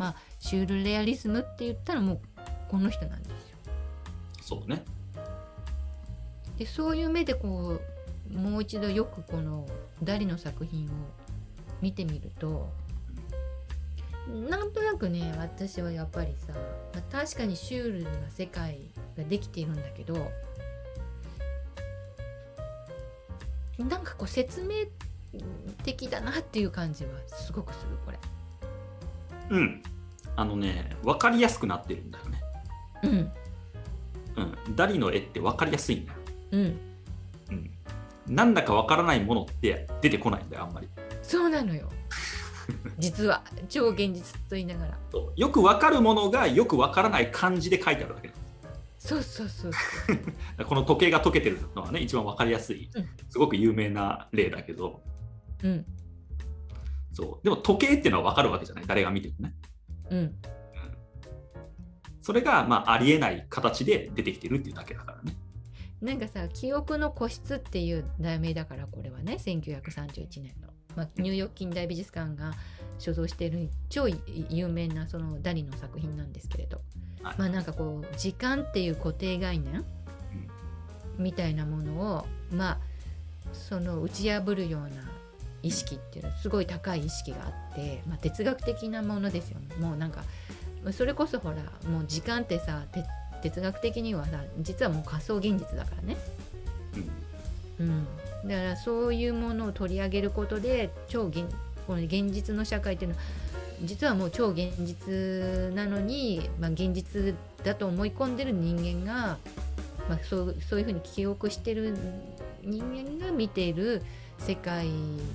まあシュールレアリズムって言ったらもうこの人なんですよ。そうね。でそういう目でこうもう一度よくこのダリの作品を見てみるとなんとなくね私はやっぱりさ、まあ確かにシュールな世界ができているんだけどなんかこう説明的だなっていう感じはすごくするこれ。うん。あのね、分かりやすくなってるんだよね。うんうん。ダリの絵って分かりやすいんだよ。うんうん。なんだか分からないものって出てこないんだよ、あんまり。そうなのよ 実は超現実と言いながらそうよく分かるものがよく分からない漢字で書いてあるだけそうそうそう この時計が溶けてるのはね、一番分かりやすいうん、すごく有名な例だけど、うんそう。でも時計っていうのは分かるわけじゃない、誰が見てもね。うん。それが、まあ、ありえない形で出てきてるっていうだけだからね。なんかさ「記憶の個室」っていう題名だからこれはね。1931年の、まあ、ニューヨーク近代美術館が所蔵している超有名なそのダリの作品なんですけれど、はい。まあなんかこう時間っていう固定概念？みたいなものをまあその打ち破るような意識っていうのはすごい高い意識があって、まあ、哲学的なものですよね。もうなんかそれこそほらもう時間ってさて哲学的にはさ実はもう仮想現実だからね、うん。うん、だからそういうものを取り上げることで超現この現実の社会っていうのは実はもう超現実なのに、まあ、現実だと思い込んでる人間が、まあ、そうそういうふうに記憶してる人間が見ている世界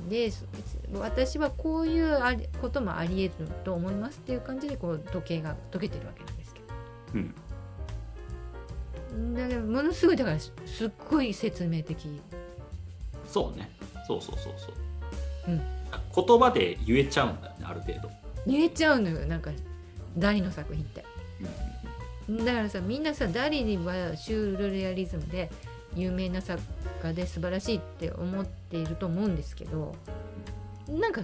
でそ私はこういうこともあり得ると思いますっていう感じでこう時計が解けてるわけなんですけど。うん。だからものすごいだからすすっごい説明的そうね。そうそうそうそう。うん言葉で言えちゃうんだよね、ある程度。言えちゃうのよなんかダリの作品ってうんだからさみんなさダリはシュールレアリズムで有名な作家で素晴らしいって思っていると思うんですけどなんか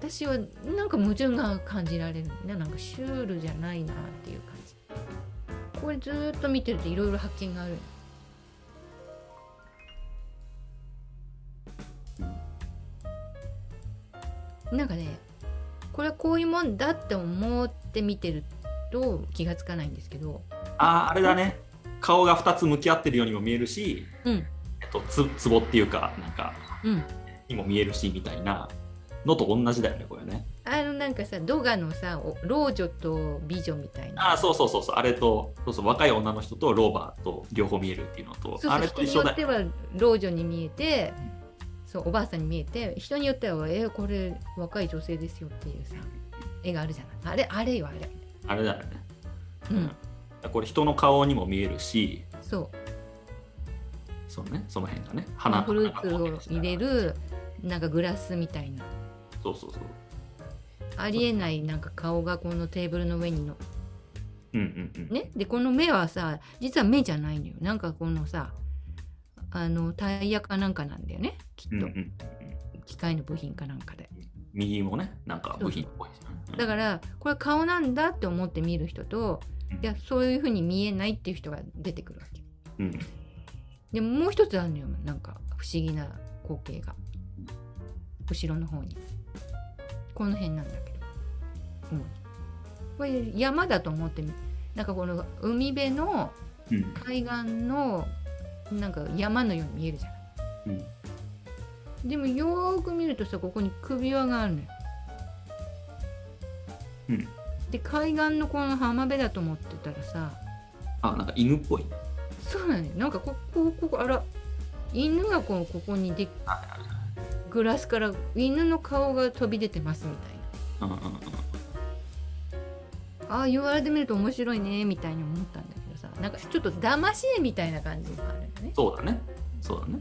私はなんか矛盾が感じられる。ねなんかシュールじゃないなっていう感じ。これずっと見てるといろいろ発見がある。なんかねこれはこういうもんだって思って見てると気がつかないんですけど。ああ、あれだね。顔が2つ向き合ってるようにも見えるし、うん。えっと、つつぼっていうか、なんか、うん。にも見えるし、みたいなのと同じだよね、これね。あのなんかさドガのさお老女と美女みたいな。ああ、そうそうそうそう、あれと、そうそう、若い女の人とローバーと両方見えるっていうのと、そうそうあれと一緒だよ。人によっては老女に見えてそうおばあさんに見えて人によっては「えこれ若い女性ですよ」っていうさ絵があるじゃない。あれあれよあれ。あれだよね。うんこれ人の顔にも見えるし、そう。そうね、その辺がね、花フルーツを入れる。る。なんかグラスみたいな。そうそうそう。ありえないなんか顔がこのテーブルの上にの。うんうんうん。ね？でこの目はさ実は目じゃないのよ。なんかこのさあのタイヤかなんかなんだよね。きっと、うんうんうん機械の部品かなんかで。右もね、なんか部品っぽい。だからこれ顔なんだって思って見る人とうんいやそういうふうに見えないっていう人が出てくるわけ。うん、でももう一つあるのよなんか不思議な光景が。後ろの方に。この辺なんだけど、うん、これ山だと思ってみなんかこの海辺のうん。海岸のなんか山のように見えるじゃないうん。でもよーく見るとさここに首輪があるのよ。うんで海岸のこの浜辺だと思ってたらさあ、なんか犬っぽいね。そうなのよなんかここここあら犬がこうここにでグラスから犬の顔が飛び出てますみたいうんうんうんなああ言われてみると面白いねみたいに思ったんだけどさなんかちょっと騙し絵みたいな感じもあるよね。そうだね。そうだね。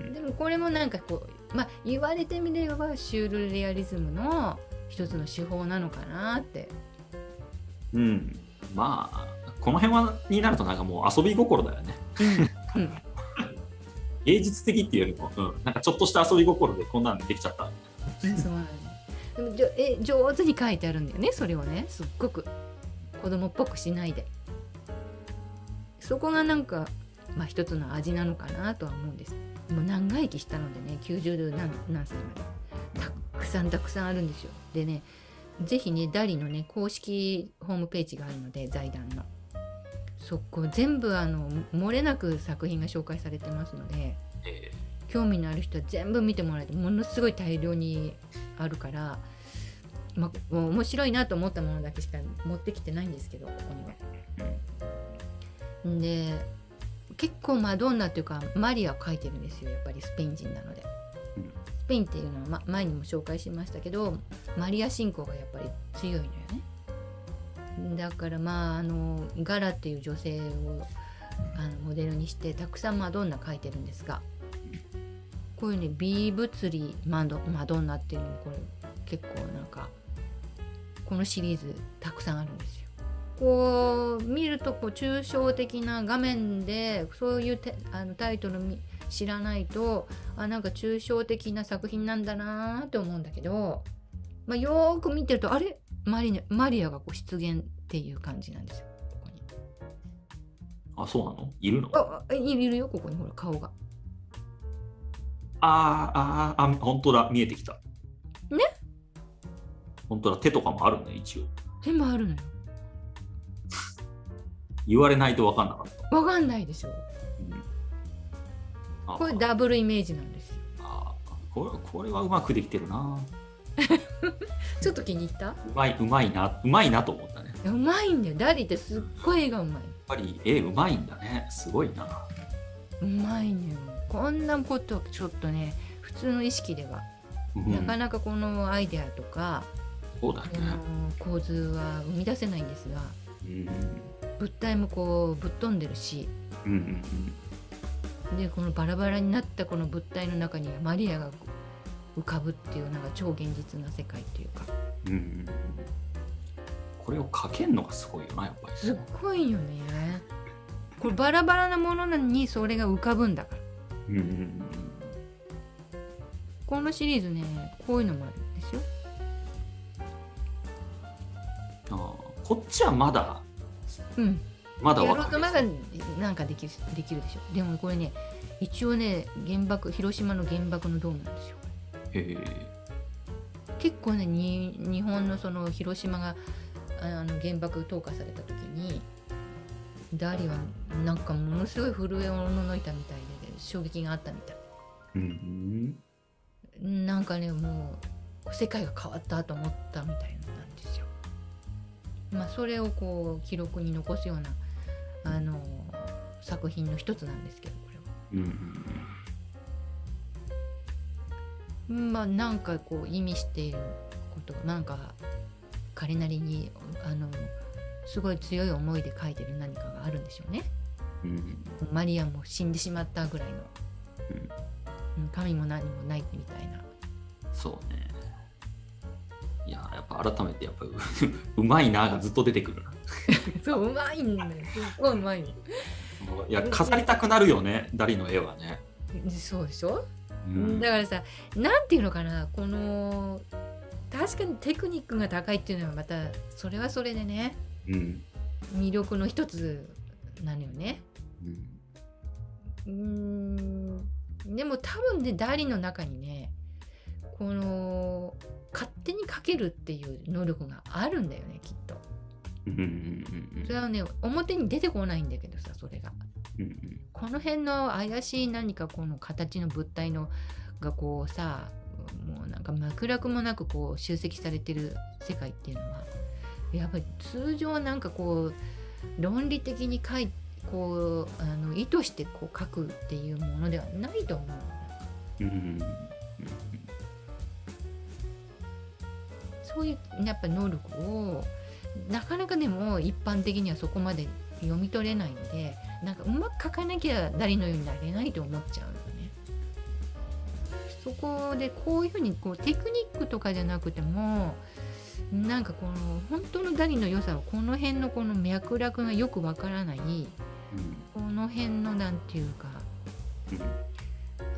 うん、でもこれもなんかこうまあ言われてみればシュールレアリズムの一つの手法なのかなって。うん。うん、まあ、この辺はになるとなんかもう遊び心だよね。うん。うん。芸術的っていうよりも、うん、なんかちょっとした遊び心でこんなんでできちゃった。うんそうなのでもじょえ上手に書いてあるんだよねそれをね。すっごく。子供っぽくしないで。そこがなんかまあ一つの味なのかなとは思うんです。もう長生きしたのでね90何何歳までたくさんたくさんあるんですよでねぜひねダリのね公式ホームページがあるので財団のそこ全部あの漏れなく作品が紹介されてますのでえ興味のある人は全部見てもらえてものすごい大量にあるから、まあ、もう面白いなと思ったものだけしか持ってきてないんですけどここには。で結構マドンナっていうかマリアを描いてるんですよやっぱりスペイン人なので。スペインっていうのは、ま、前にも紹介しましたけどマリア信仰がやっぱり強いのよね。だからまああのガラっていう女性をあのモデルにしてたくさんマドンナ描いてるんですがこういうね美物理マドマドンナっていうのもこれ結構なんかこのシリーズたくさんあるんですよ。こう見るとこう抽象的な画面でそういうてあのタイトルみ知らないとあなんか抽象的な作品なんだなーって思うんだけど、まあ、よーく見てるとあれ？マリ,、マリアがこう出現っていう感じなんですよ。ここにあ、そうなの？いるの？ああいるよここにほら顔が。あーあー、あ、本当だ、見えてきた。ね？本当だ、手とかもあるね、一応。全部あるのよ。言われないと分かんなかった。わかんないでしょ。これダブルイメージなんですよ。あこれこれはうまくできてるな。ちょっと気に入った？うまい、うまいな、うまいなと思ったね。やっうまいんだよ。ダリってすっごい絵がうまい。ぱり絵うまいんだね。すごいな。うまいのよ。こんなことちょっとね、普通の意識では、うんなかなかこのアイデアとか、そうだね構図は生み出せないんですが、うん物体もこうぶっ飛んでるし、うんうんでこのバラバラになったこの物体の中にはマリアが浮かぶっていうなんか超現実な世界っていうか、うんこれを描けんのがすごいよな、やっぱり。すっごいよね。これバラバラなものなのにそれが浮かぶんだから。うんうんうんこのシリーズね、こういうのもあるんですよ。あーこっちはまだ、うん。まだや分かるろうとまだなんかできるできるでしょ。でもこれね、一応ね、原爆、広島の原爆のドームなんですよ。へえ結構ね、に日本のその広島があの原爆投下された時に、ダリはなんかものすごい震えをおののいたみたいで、衝撃があったみたい。うんなんかねもう世界が変わったと思ったみたいなんですよ。まあそれをこう記録に残すようなあの作品の一つなんですけどこれは。うんうんまあなんかこう意味していることなんか彼なりにあのすごい強い思いで書いてる何かがあるんでしょうね。うんうんマリアも死んでしまったぐらいの、うんうん神も何もないみたいな。そうね。いや、やっぱ改めて、やっぱう うまいながずっと出てくるな。そううまいんだよすっごいうまいの。いや、飾りたくなるよね、ダリの絵はね。そうでしょ？うんだからさなんていうのかなこの確かにテクニックが高いっていうのはまたそれはそれでねうん魅力の一つなのよね。うんでも多分ねダリの中にねこの勝手に描けるっていう能力があるんだよねきっと。それはね表に出てこないんだけどさそれが。この辺の怪しい何かこの形の物体のがこうさもうなんか脈絡もなくこう集積されてる世界っていうのはやっぱり通常なんかこう論理的に書いこうあの意図してこう書くっていうものではないと思ううんそういうやっぱ能力をなかなかでも一般的にはそこまで読み取れないのでなんかうまく書かなきゃ誰のようになれないと思っちゃうのね。そこでこういうふうにこうテクニックとかじゃなくてもなんかこの本当のダリの良さはこの辺のこの脈絡がよくわからない。この辺のなんていうか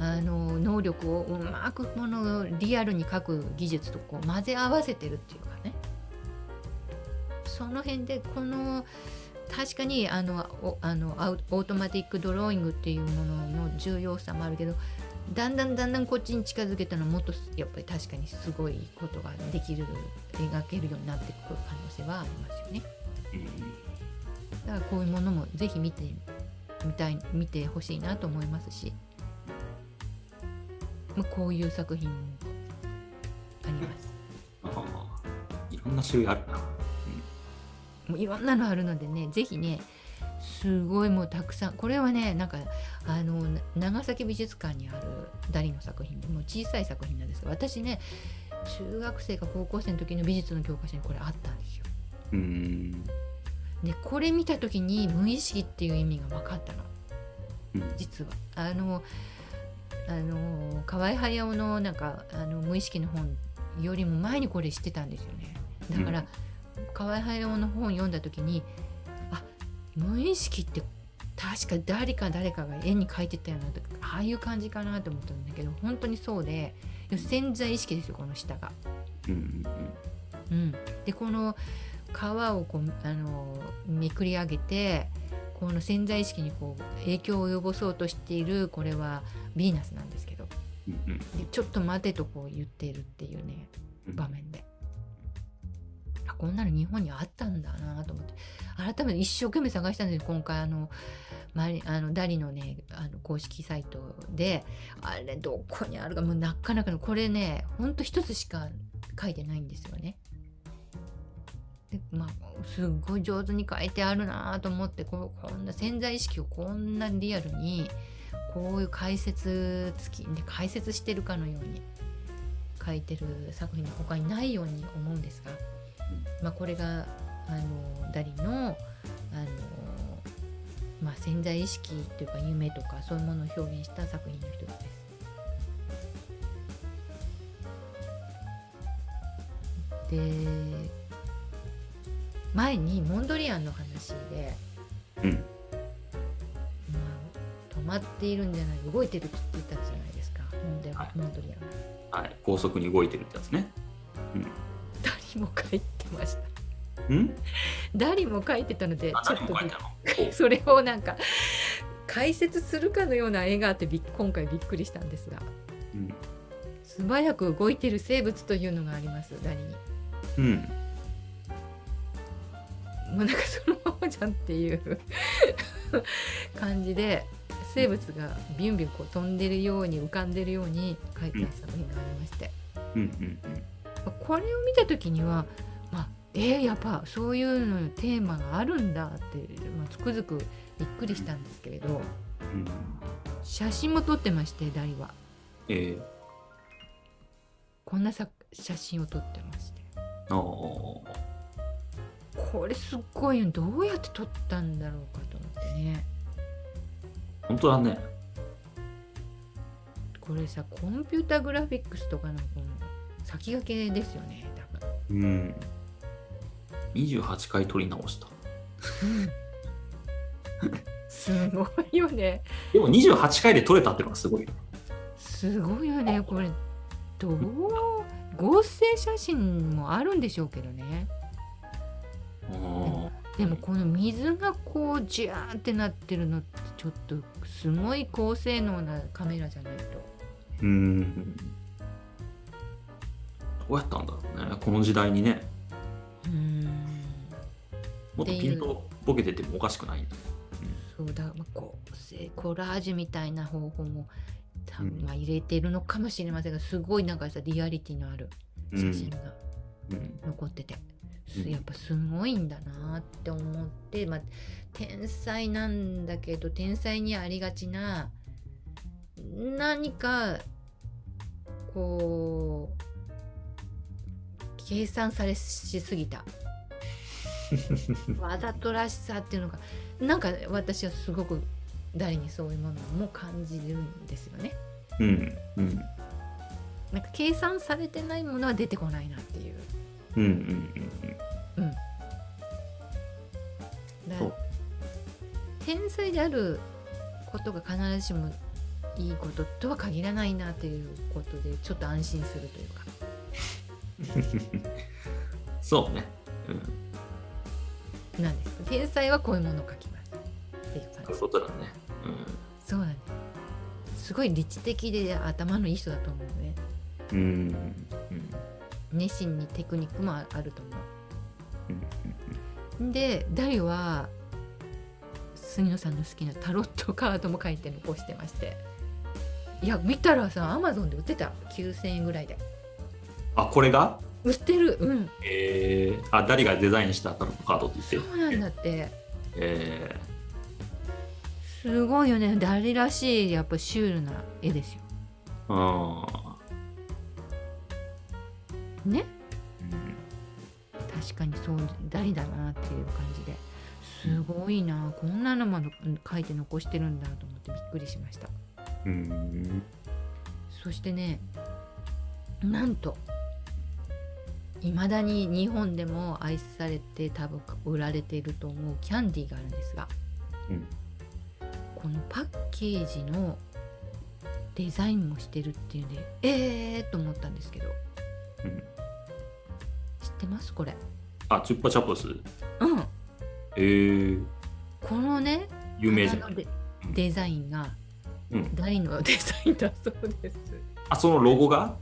あの能力をうまくこのリアルに描く技術とこう混ぜ合わせてるっていうかね。その辺でこの確かにあのおあの automatic drawing っていうものの重要さもあるけどだんだんだんだんこっちに近づけたのはもっとやっぱり確かにすごいことができる描けるようになってくる可能性はありますよね。だからこういうものもぜひ見てみたい見てほしいなと思いますしまあこういう作品もあります。ああいろんな種類あるな。もういろんなのあるのでねぜひねすごいもうたくさんこれはねなんかあのな長崎美術館にあるダリの作品でもう小さい作品なんですが私ね中学生か高校生の時の美術の教科書にこれあったんですよ。うん。でこれ見た時に無意識っていう意味が分かったのうん実は。あのあの河合隼夫のなんかあの無意識の本よりも前にこれ知ってたんですよね。だから、河合隼夫の本を読んだ時にあ無意識って確か誰か誰かが絵に描いてたよなとかああいう感じかなと思ったんだけど本当にそうで潜在意識ですよこの下が。うんうん、でこの皮をこうあのめくり上げてこの潜在意識にこう影響を及ぼそうとしているこれはヴィーナスなんですけど。うんちょっと待てとこう言っているっていうねうん。場面で。あこんなの日本にあったんだなと思って。改めて一生懸命探したんですよ今回。あのマリあのダリのねあの公式サイトで。あれどこにあるかもうなかなかのこれねほんと一つしか書いてないんですよね。でまあすっごい上手に書いてあるなと思ってここんな潜在意識をこんなリアルにこういう解説付きで解説してるかのように書いてる作品が他にないように思うんですが、まあ、これがあのダリのあの、まあ、潜在意識というか夢とかそういうものを表現した作品の一つです。で前にモンドリアンの話で、うん。まあ、止まっているんじゃない動いてるって言ったじゃないですか。モンデはい。モンドリアン。はい、高速に動いてるってやつね。ダリも書いてました。うん？ダリも書いてたのであ、ちょっと それをなんか解説するかのような絵があってびっ今回びっくりしたんですが。うん。素早く動いている生物というのがありますダリに。うん。もうなんかそのままじゃんっていう感じで生物がビュンビュンこう飛んでるように浮かんでるように描いた作品がありまして、うんうんまあこれを見た時には、まあ、えー、やっぱそういうのテーマがあるんだって、まあ、つくづくびっくりしたんですけれど。うん。うん写真も撮ってましてダリはえー、こんなさ写真を撮ってましてこれすっごいよどうやって撮ったんだろうかと思ってね本当だね。これさコンピュータグラフィックスとかのこの先駆けですよね多分うん。28回撮り直した。すごいよねでも28回で撮れたってのがすごいよ。すごいよねこれどう？合成写真もあるんでしょうけどねあでもこの水がこうジャーってなってるのってちょっとすごい高性能なカメラじゃないとーうん。どうやったんだろうね。この時代にね、うーんもっとピントボケててもおかしくないんだ。そうだ、まあ、構成コラージュみたいな方法も多分うんまあ入れてるのかもしれませんがすごいなんかさリアリティのあるうん写真がうん残ってて、すうんやっぱすごいんだなって思って、まあ、天才なんだけど天才にありがちな何かこう計算されしすぎた わざとらしさっていうのがなんか私はすごく誰にそういうものも感じるんですよね。うんうんなんか計算されてないものは出てこないなっていう。うんうんうんだそう天才であることが必ずしもいいこととは限らないなということでちょっと安心するというか そうね。うん。なんですか？天才はこういうものを書きますっていう感じそうだね。そうなんですすごい理知的で頭のいい人だと思うねうん。熱心にテクニックもあると思う。でダリは杉野さんの好きなタロットカードも書いて残してまして。いや見たらさアマゾンで売ってた。9000円ぐらいで。あ、これが？売ってる。うん。えー、あ、誰がデザインしたタロットカードって言ってそうなんだって。えすごいよね。ダリらしいやっぱシュールな絵ですよ。ー、うん。ね確かにそうダリだなっていう感じですごいなこんなのまで書いて残してるんだと思ってびっくりしましたうん。そしてねなんといまだに日本でも愛されて多分売られていると思うキャンディーがあるんですがうん。このパッケージのデザインもしてるっていうんでえーと思ったんですけどうん。知ってます？これ。あ、チュッパチャプス。うん。えー、このね有名じゃなデデザインがうん。ダリのデザインだそうです。あ、そのロゴが？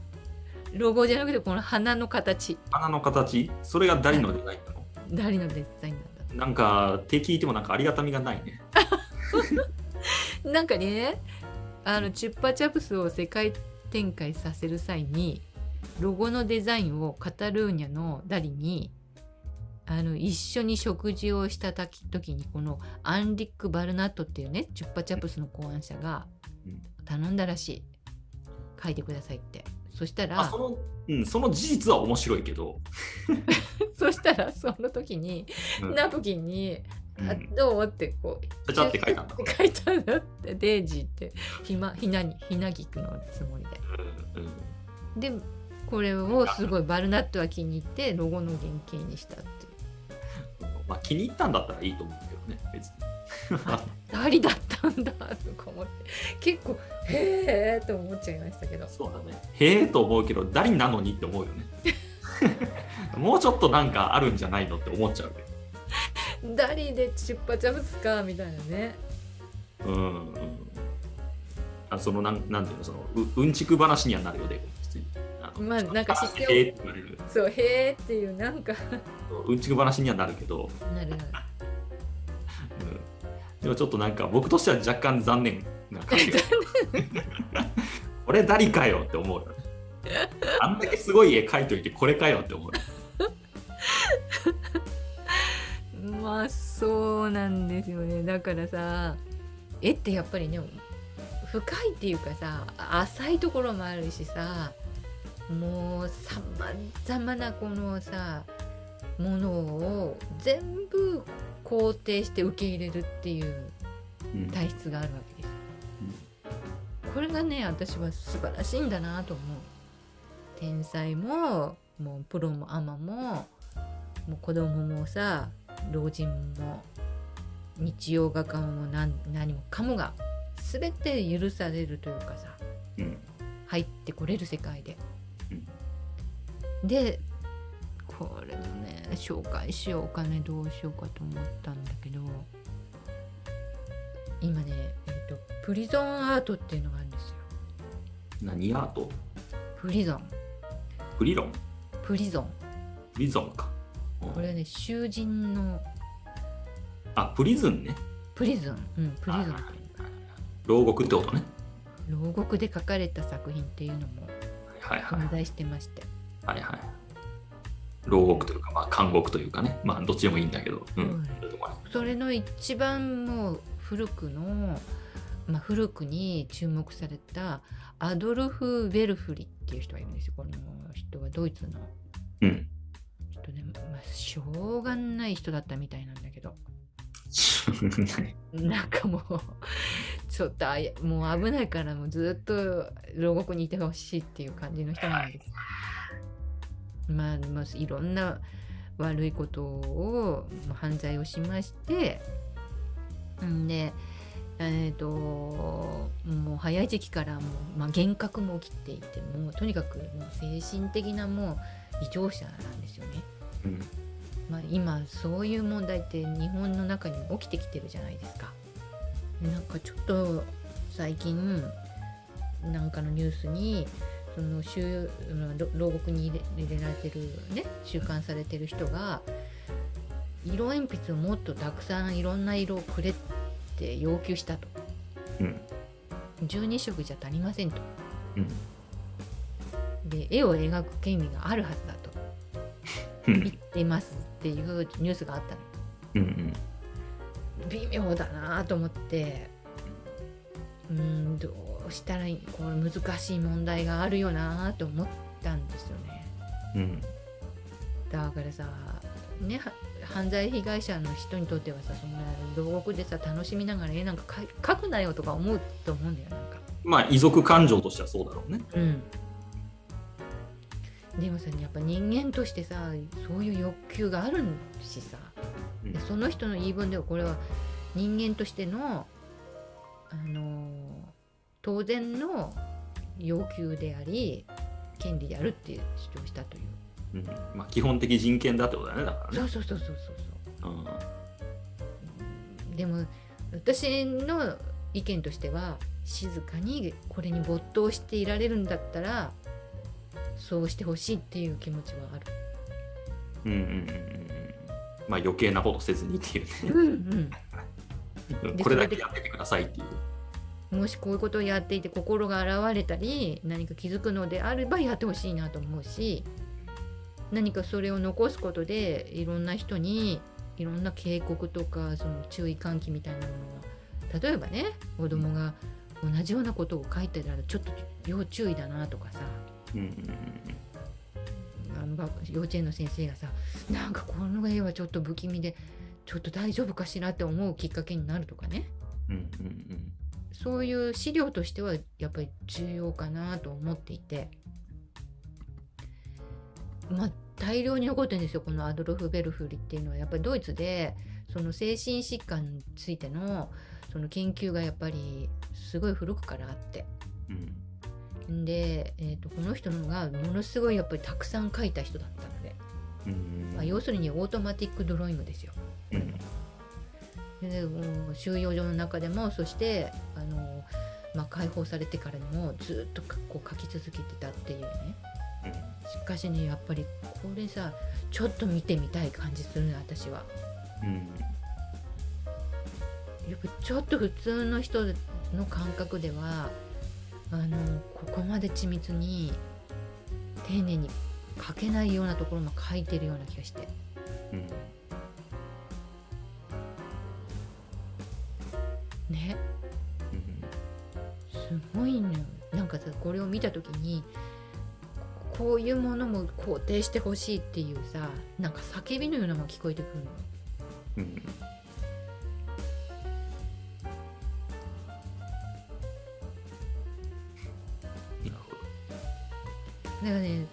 ロゴじゃなくてこの花の形。花の形？それがダリのデザインなの、ダリのデザインなんだ。なんか、手聞いてもなんかありがたみがないね。なんかねあのチュッパチャプスを世界展開させる際にロゴのデザインをカタルーニャのダリにあの一緒に食事をした時にこのアンリック・バルナットっていうねチュッパチャプスの考案者がうん。頼んだらしい。書いてくださいって。そしたらあその、うん、その事実は面白いけど、そしたらその時に、うん。ナプキンにうん。あどう？ってこうちゃちゃって書いたんだ。書いたんだってデイジーって。ひまひなにひなぎくのつもりで。うんうん。でこれをすごいバルナットは気に入ってロゴの原型にしたっていうまあ、気に入ったんだったらいいと思うけどね、別に。ダリだったんだとか思って結構へえと思っちゃいましたけどそうだね。へえと思うけど、ダリなのにって思うよね。もうちょっとなんかあるんじゃないのって思っちゃうけダリでチュッパチャプスかみたいなねど。うん、うん。あそのなん、なんていうの、その、ううんちく話にはなるよね、普通に。まあなんか知っておへえって言われる。そうへえっていうなんか。うんちく話にはなるけど、なるなる。うん、でもちょっとなんか僕としては若干残念な感じが。これ誰かよって思うあんだけすごい絵描いといてこれかよって思うまあそうなんですよね。だからさ絵ってやっぱりね深いっていうかさ浅いところもあるしさもうさまざまなこのさものを全部肯定して受け入れるっていううん体質があるわけですよ。これがね私は素晴らしいんだなと思う。天才ももうプロもアマももう子供もさ老人も日曜画家も何何もかもが全て許されるというかさうん入ってこれる世界で。でこれのね紹介しようかねどうしようかと思ったんだけど今ね、えっとプリゾンアートっていうのがあるんですよ。何アート？プリゾン。プリロン？プリゾン。プリゾンか。うん。これはね囚人のあプリズンね。プリズン。うんプリゾン。牢獄ってことね。牢獄で描かれた作品っていうのも存在してまして。はいはい牢獄というかまあ監獄というかね。まあどっちでもいいんだけど。うん、うんそれの一番もう古くの、まあ、古くに注目されたアドルフ・ベルフリっていう人がいるんですよ。この人はドイツの。うん。人で、まあ、しょうがない人だったみたいなんだけど。なんかもうちょっとあやもう危ないからもうずっと牢獄にいてほしいっていう感じの人なんです。まあ、まあ、いろんな悪いことを、まあ犯罪をしましてんでえー、ともう早い時期からもう、まあ、幻覚も起きていてもうとにかくもう精神的なもう異常者なんですよね。うんまあ、今そういう問題って日本の中にも起きてきてるじゃないですか。なんかちょっと最近なんかのニュースにその収ろ牢獄に入れ入れられてるね収監されてる人が色鉛筆をもっとたくさんいろんな色をくれって要求したと。うん。12色じゃ足りませんと。うん。で絵を描く権利があるはずだと。うん。言っていますっていうニュースがあったの。うんうん。微妙だなと思って。うーんどうしたらこれ難しい問題があるよなと思ったんですよね。うん。だからさねは犯罪被害者の人にとってはさそんな牢獄でさ楽しみながら絵なんか描くなよとか思うと思うんだよなんか。まあ遺族感情としてはそうだろうね。うん。でもさやっぱ人間としてさそういう欲求があるしさ。うん。でその人の言い分ではこれは人間としての、あのー当然の要求であり権利であるって主張したという。うん。まあ、基本的人権だってことだよねだからね。そうそうそうそうそうそう。うん。うんでも私の意見としては静かにこれに没頭していられるんだったらそうしてほしいっていう気持ちはある。うんうんうんうんまあ余計なことせずにっていうね。うんうん。でこれだけやっててくださいっていう。うん、もしこういうことをやっていて心が現れたり何か気づくのであればやってほしいなと思うし何かそれを残すことでいろんな人にいろんな警告とかその注意喚起みたいなものが例えばね子供が同じようなことを書いてたらちょっと要注意だなとかさうん。幼稚園の先生がさなんかこの絵はちょっと不気味でちょっと大丈夫かしらって思うきっかけになるとかね。うんうんうんそういう資料としてはやっぱり重要かなと思っていて。まあ大量に残ってるんですよこのアドルフ・ベルフリっていうのは。やっぱりドイツでその精神疾患についてのその研究がやっぱりすごい古くからあって。うん。で、えー、とこの人のがものすごいやっぱりたくさん書いた人だったので、うん。まあ、要するに automatic drawing ですよ。うん収容所の中でもそしてあの、まあ、解放されてからでもずっとかこう書き続けてたっていうね。しかしねやっぱりこれさちょっと見てみたい感じするね私は。うん。やっぱちょっと普通の人の感覚ではあのここまで緻密に丁寧に書けないようなところも書いてるような気がして。うんね。うん。すごいのよなんかさこれを見た時にここういうものも肯定してほしいっていうさなんか叫びのようなのが聞こえてくるの。うん。だからね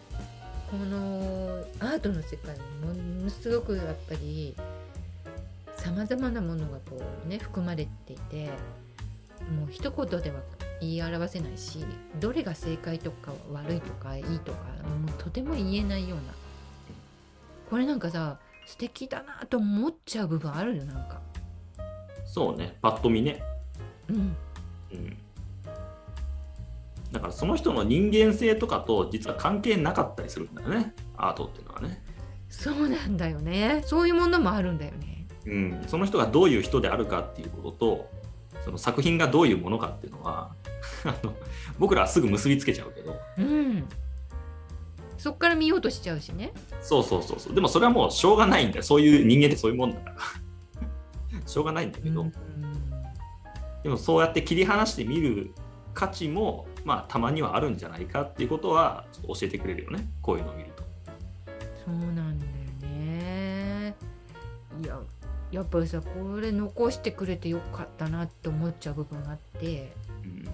このアートの世界もものすごくやっぱりさまざまなものがこうね含まれていてもう一言では言い表せないしどれが正解とか悪いとかいいとかもうとても言えないような。これなんかさ素敵だなと思っちゃう部分あるよなんか。そうねパッと見ね。うん。うん。だからその人の人間性とかと実は関係なかったりするんだよね。アートっていうのはね、そうなんだよね。そういうものもあるんだよねうん、その人がどういう人であるかっていうこととその作品がどういうものかっていうのは あの僕らはすぐ結びつけちゃうけど。うん。そっから見ようとしちゃうしね。そうそうそうそう。でもそれはもうしょうがないんだよ。そういう人間ってそういうもんだから。しょうがないんだけど、うん。でもそうやって切り離して見る価値もまあたまにはあるんじゃないかっていうことはちょっと教えてくれるよね。こういうのを見ると。そうなんややっぱりさこれ残してくれてよかったなって思っちゃう部分があってうん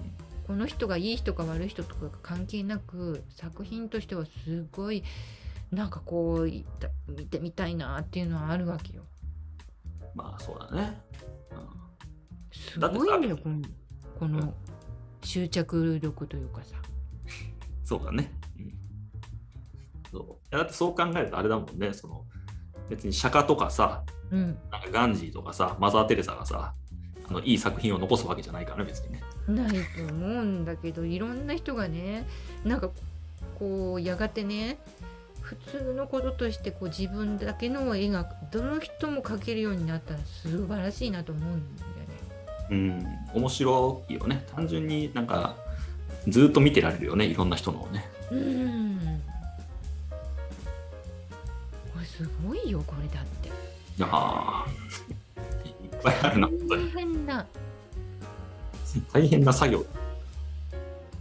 この人がいい人か悪い人とか関係なく作品としてはすごいなんかこういった見てみたいなっていうのはあるわけよ。まあそうだね。すごいんだよこのこの執着力というかさそうだね。うん、そうだってそう考えるとあれだもんね、その別に釈迦とかさ、うんなんかガンジーとかさ、マザー・テレサがさ、あのいい作品を残すわけじゃないからね、別にね。ないと思うんだけどいろんな人がねなんかこうやがてね普通のこととしてこう自分だけの絵がどの人も描けるようになったら素晴らしいなと思うんだよね。うん、面白いよね。単純になんか、ずっと見てられるよね、いろんな人のをね。うんこれすごいよこれだって。ああ、いっぱいあるな、本当大に。変な大変な作業。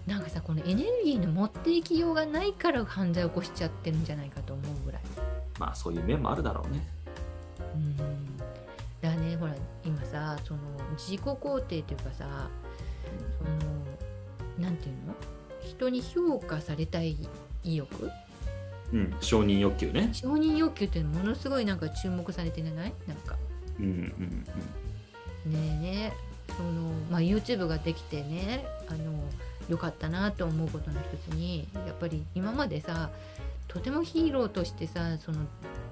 なんかさこのエネルギーの持っていきようがないから犯罪を起こしちゃってるんじゃないかと思うぐらい。まあそういう面もあるだろうね。うんだねほら今さその自己肯定というかさそのなんていうの？人に評価されたい意欲うん、承認欲求ね。承認欲求っていうのものすごいなんか注目されてない？なんかうんうんうん。ねえねその、まあ、YouTube ができてねあの良かったなと思うことの一つにやっぱり今までさとてもヒーローとしてさその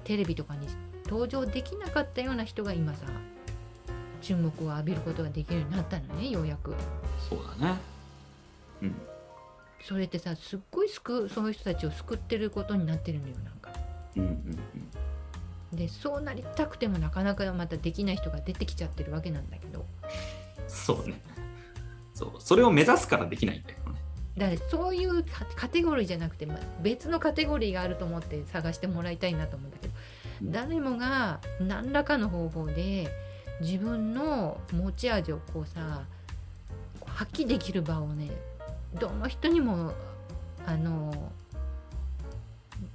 テレビとかに登場できなかったような人が今さ注目を浴びることができるようになったのねようやく。そうだね。うん。それってさすっごい救うそういう人たちを救ってることになってるのよなんか。うんうんうん。でそうなりたくてもなかなかまたできない人が出てきちゃってるわけなんだけどそうね。そう。それを目指すからできないんだよね。だからそういうカカテゴリーじゃなくて、まあ、別のカテゴリーがあると思って探してもらいたいなと思うんだけど、うん誰もが何らかの方法で自分の持ち味をこうさ発揮できる場をねどの人にもあの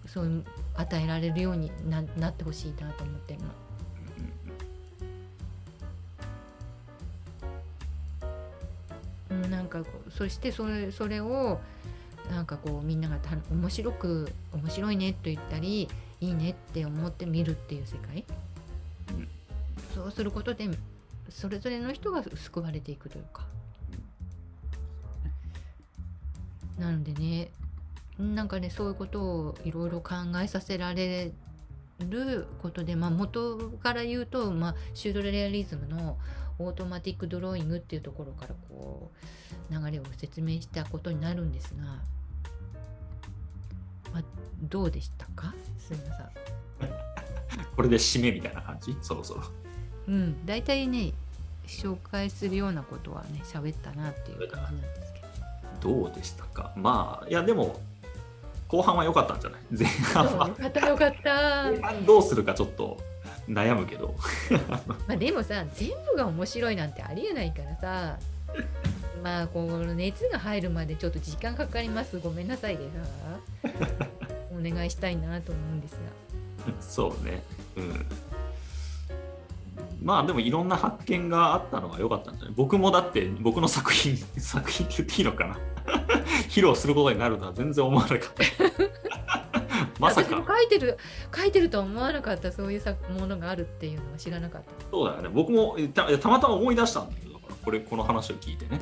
そういう与えられるようにななってほしいなと思ってるの。なんかそしてそれそれをなんかこうみんながた面白く面白いねと言ったりいいねって思って見るっていう世界、うん。そうすることでそれぞれの人が救われていくというかなのでねなんかねそういうことをいろいろ考えさせられることで、まあ、元から言うと、まあ、シュールレアリズムの automatic drawing っていうところからこう流れを説明したことになるんですが、まあ、どうでしたか？すみません。これで締めみたいな感じ？そろそろ。うん、大体ね紹介するようなことはね喋ったなっていう感じなんですけど。どうでしたか？まあ、いやでも、後半は良かったんじゃない？前半はよ。かったよかった前。半どうするかちょっと悩むけど。まあでもさ全部が面白いなんてありえないからさまあこの熱が入るまでちょっと時間かかりますごめんなさいでさ お願いしたいなと思うんですがそうね。うん。まあでもいろんな発見があったのが良かったんじゃない？僕もだって僕の作品、作品って言っていいのかな？披露することになるとは全然思わなかった。まさか。書いてる書いてるとは思わなかったそういうさものがあるっていうのは知らなかったそうだよね。僕もたたまたま思い出したんだけど、だからこれ、この話を聞いてね。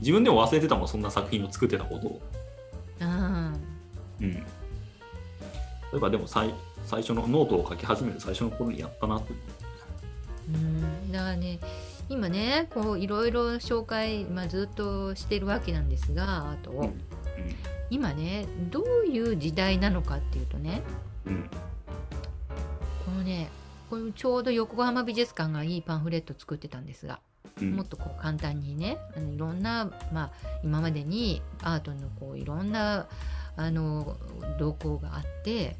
自分でも忘れてたもん、そんな作品を作ってたことを。あうん。例えばでも最最初のノートを書き始める最初の頃にやったなと。ーうんだからね今ねこういろいろ紹介、まあ、ずっとしてるわけなんですがあと、うん。今ねどういう時代なのかっていうとねうん。うん。このねこれちょうど横浜美術館がいいパンフレット作ってたんですが、うんもっとこう簡単にねあのいろんな、まあ、今までにアートのこういろんなあの動向があって、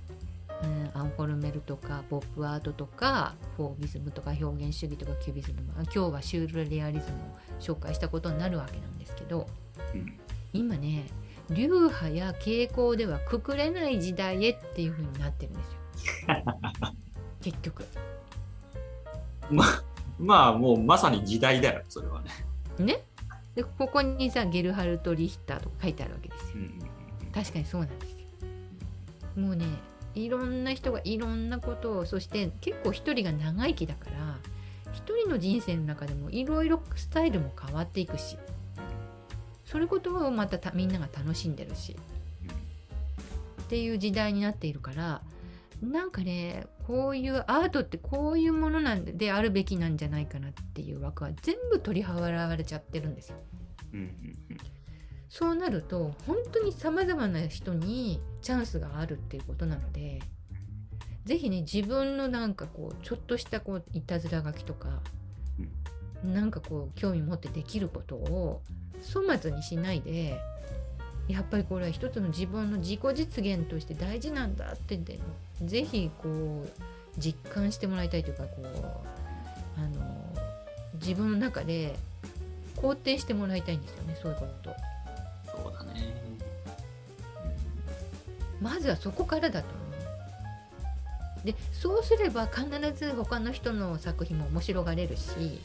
うん、アンフォルメルとかポップアートとかフォービズムとか表現主義とかキュビズム。あ今日はシュールレアリズムを紹介したことになるわけなんですけどうん。今ね流派や傾向ではくくれない時代へっていう風になってるんですよ。結局。まあ、まあ、もうまさに時代だよ、それはね。ね。でここにさゲルハルト・リヒターとか書いてあるわけですよ。うん。確かにそうなんですよ。もうねいろんな人がいろんなことをそして結構一人が長生きだから一人の人生の中でもいろいろスタイルも変わっていくしそれことをまたみんなが楽しんでるしっていう時代になっているからなんかねこういうアートってこういうものなんでであるべきなんじゃないかなっていう枠は全部取り払われちゃってるんですよ。うんうんそうなると本当にさまざまな人にチャンスがあるっていうことなので是非ね自分のなんかこうちょっとしたこういたずら書きとか、なんかこう興味持ってできることを粗末にしないでやっぱりこれは一つの自分の自己実現として大事なんだってで是非こう実感してもらいたいというかこうあの自分の中で肯定してもらいたいんですよねそういうこと。そうだね。まずはそこからだと思う。でそうすれば必ず他の人の作品も面白がれるし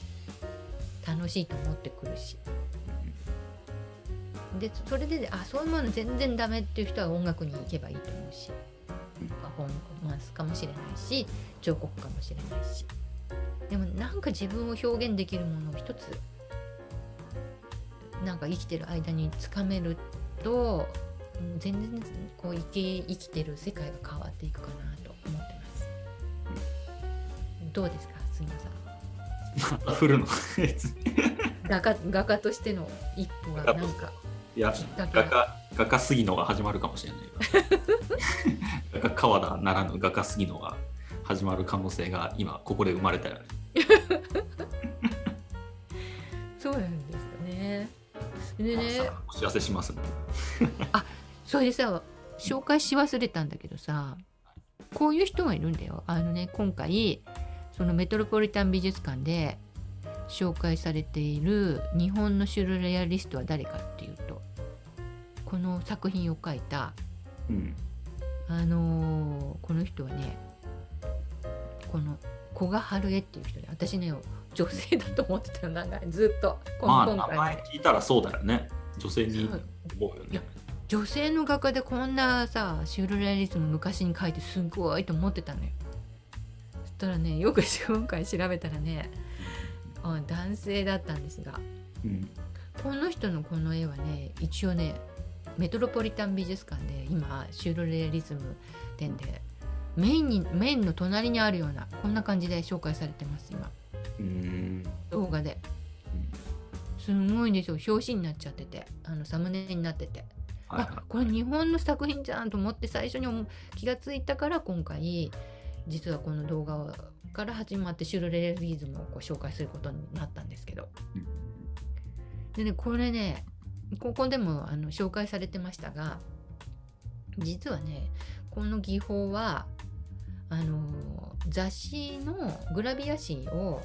楽しいと思ってくるし。でそれであそういうもの全然ダメっていう人は音楽に行けばいいと思うし。パフォーマンスかもしれないし彫刻かもしれないし。でもなんか自分を表現できるものを一つなんか生きてる間につかめるとうん全然こう生き生きてる世界が変わっていくかなと思ってます。どうですか杉野さん？また振るの。画家画家としての一歩がなんかいや画家、画家杉野が始まるかもしれないよ。画家川田ならぬ画家杉野が始まる可能性が今ここで生まれたよね。知らせしますね。それでさ紹介し忘れたんだけどさこういう人がいるんだよ。あのね今回そのメトロポリタン美術館で紹介されている日本のシュルレアリストは誰かっていうとこの作品を描いたうん。あのーこの人はねこの古賀春江っていう人で私ね女性だと思ってたんかずっとこまあ名今回前聞いたらそうだよね。女性に思うよね。女性の画家でこんなさシュルレアリスム昔に描いてすごいと思ってたのよそしたらねよく今回調べたらねあ男性だったんですがうん。この人のこの絵はね一応ねメトロポリタン美術館で今シュルレアリズム展でメインにメインの隣にあるようなこんな感じで紹介されてます今うん。すごいんですよ。表紙になっちゃってて。あのサムネになってて。はいあこれ日本の作品じゃんと思って最初に気がついたから今回実はこの動画から始まってシュルレアリズムをこう紹介することになったんですけど。うん。でねこれねここでもあの紹介されてましたが実はねこの技法はあの雑誌のグラビア紙を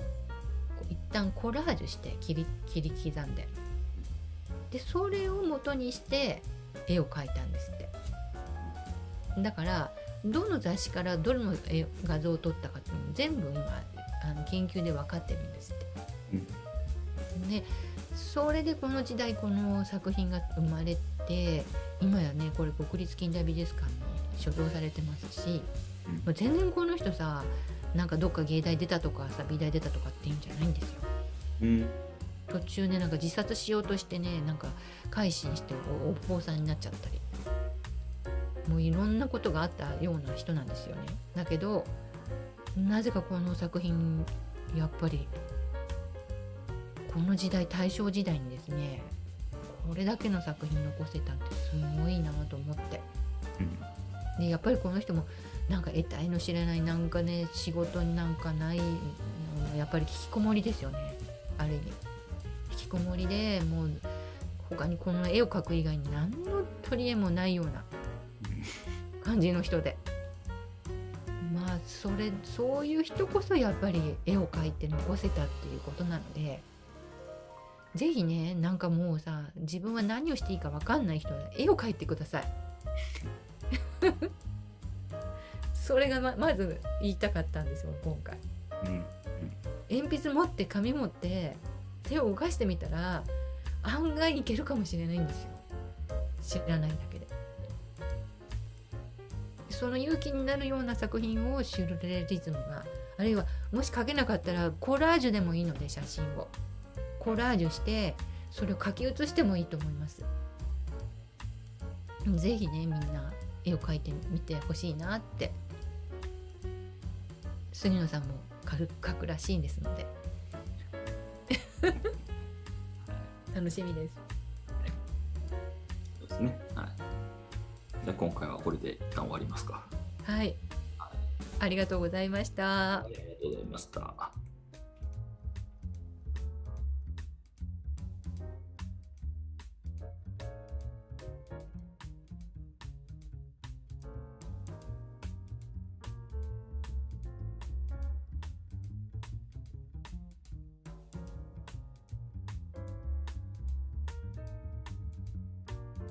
一旦コラージュして切り切り刻んで。でそれを元にして絵を描いたんですって。だからどの雑誌からどの絵画像を撮ったかっていうのも全部今あの研究で分かってるんですって。でそれでこの時代この作品が生まれて今やねこれ国立近代美術館に所蔵されてますし、うんもう全然この人さなんかどっか芸大出たとかさ美大出たとかっていうんじゃないんですよ。うん。途中ねなんか自殺しようとしてねなんか改心しておお坊さんになっちゃったり。もういろんなことがあったような人なんですよね。だけどなぜかこの作品やっぱりこの時代大正時代にですねこれだけの作品残せたってすごいなと思って。でやっぱりこの人もなんか得体の知れないなんかね仕事になんかないやっぱり引きこもりですよねある意味。引きこもりでもう他にこの絵を描く以外に何の取り柄もないような感じの人で。まあそれそういう人こそやっぱり絵を描いて残せたっていうことなので。ぜひねなんかもうさ自分は何をしていいか分かんない人は絵を描いてください。それがままず言いたかったんですよ今回。うん。鉛筆持って紙持って手を動かしてみたら案外いけるかもしれないんですよ知らないだけでその勇気になるような作品をシュルレリズムがあるいはもし描けなかったらコラージュでもいいので写真をコラージュしてそれを書き写してもいいと思いますぜひねみんな絵を描いてみてほしいなって杉野さんも描くらしいんですので楽しみですそうですね。はい。じゃあ今回はこれで一旦終わりますか。はいありがとうございましたありがとうございました。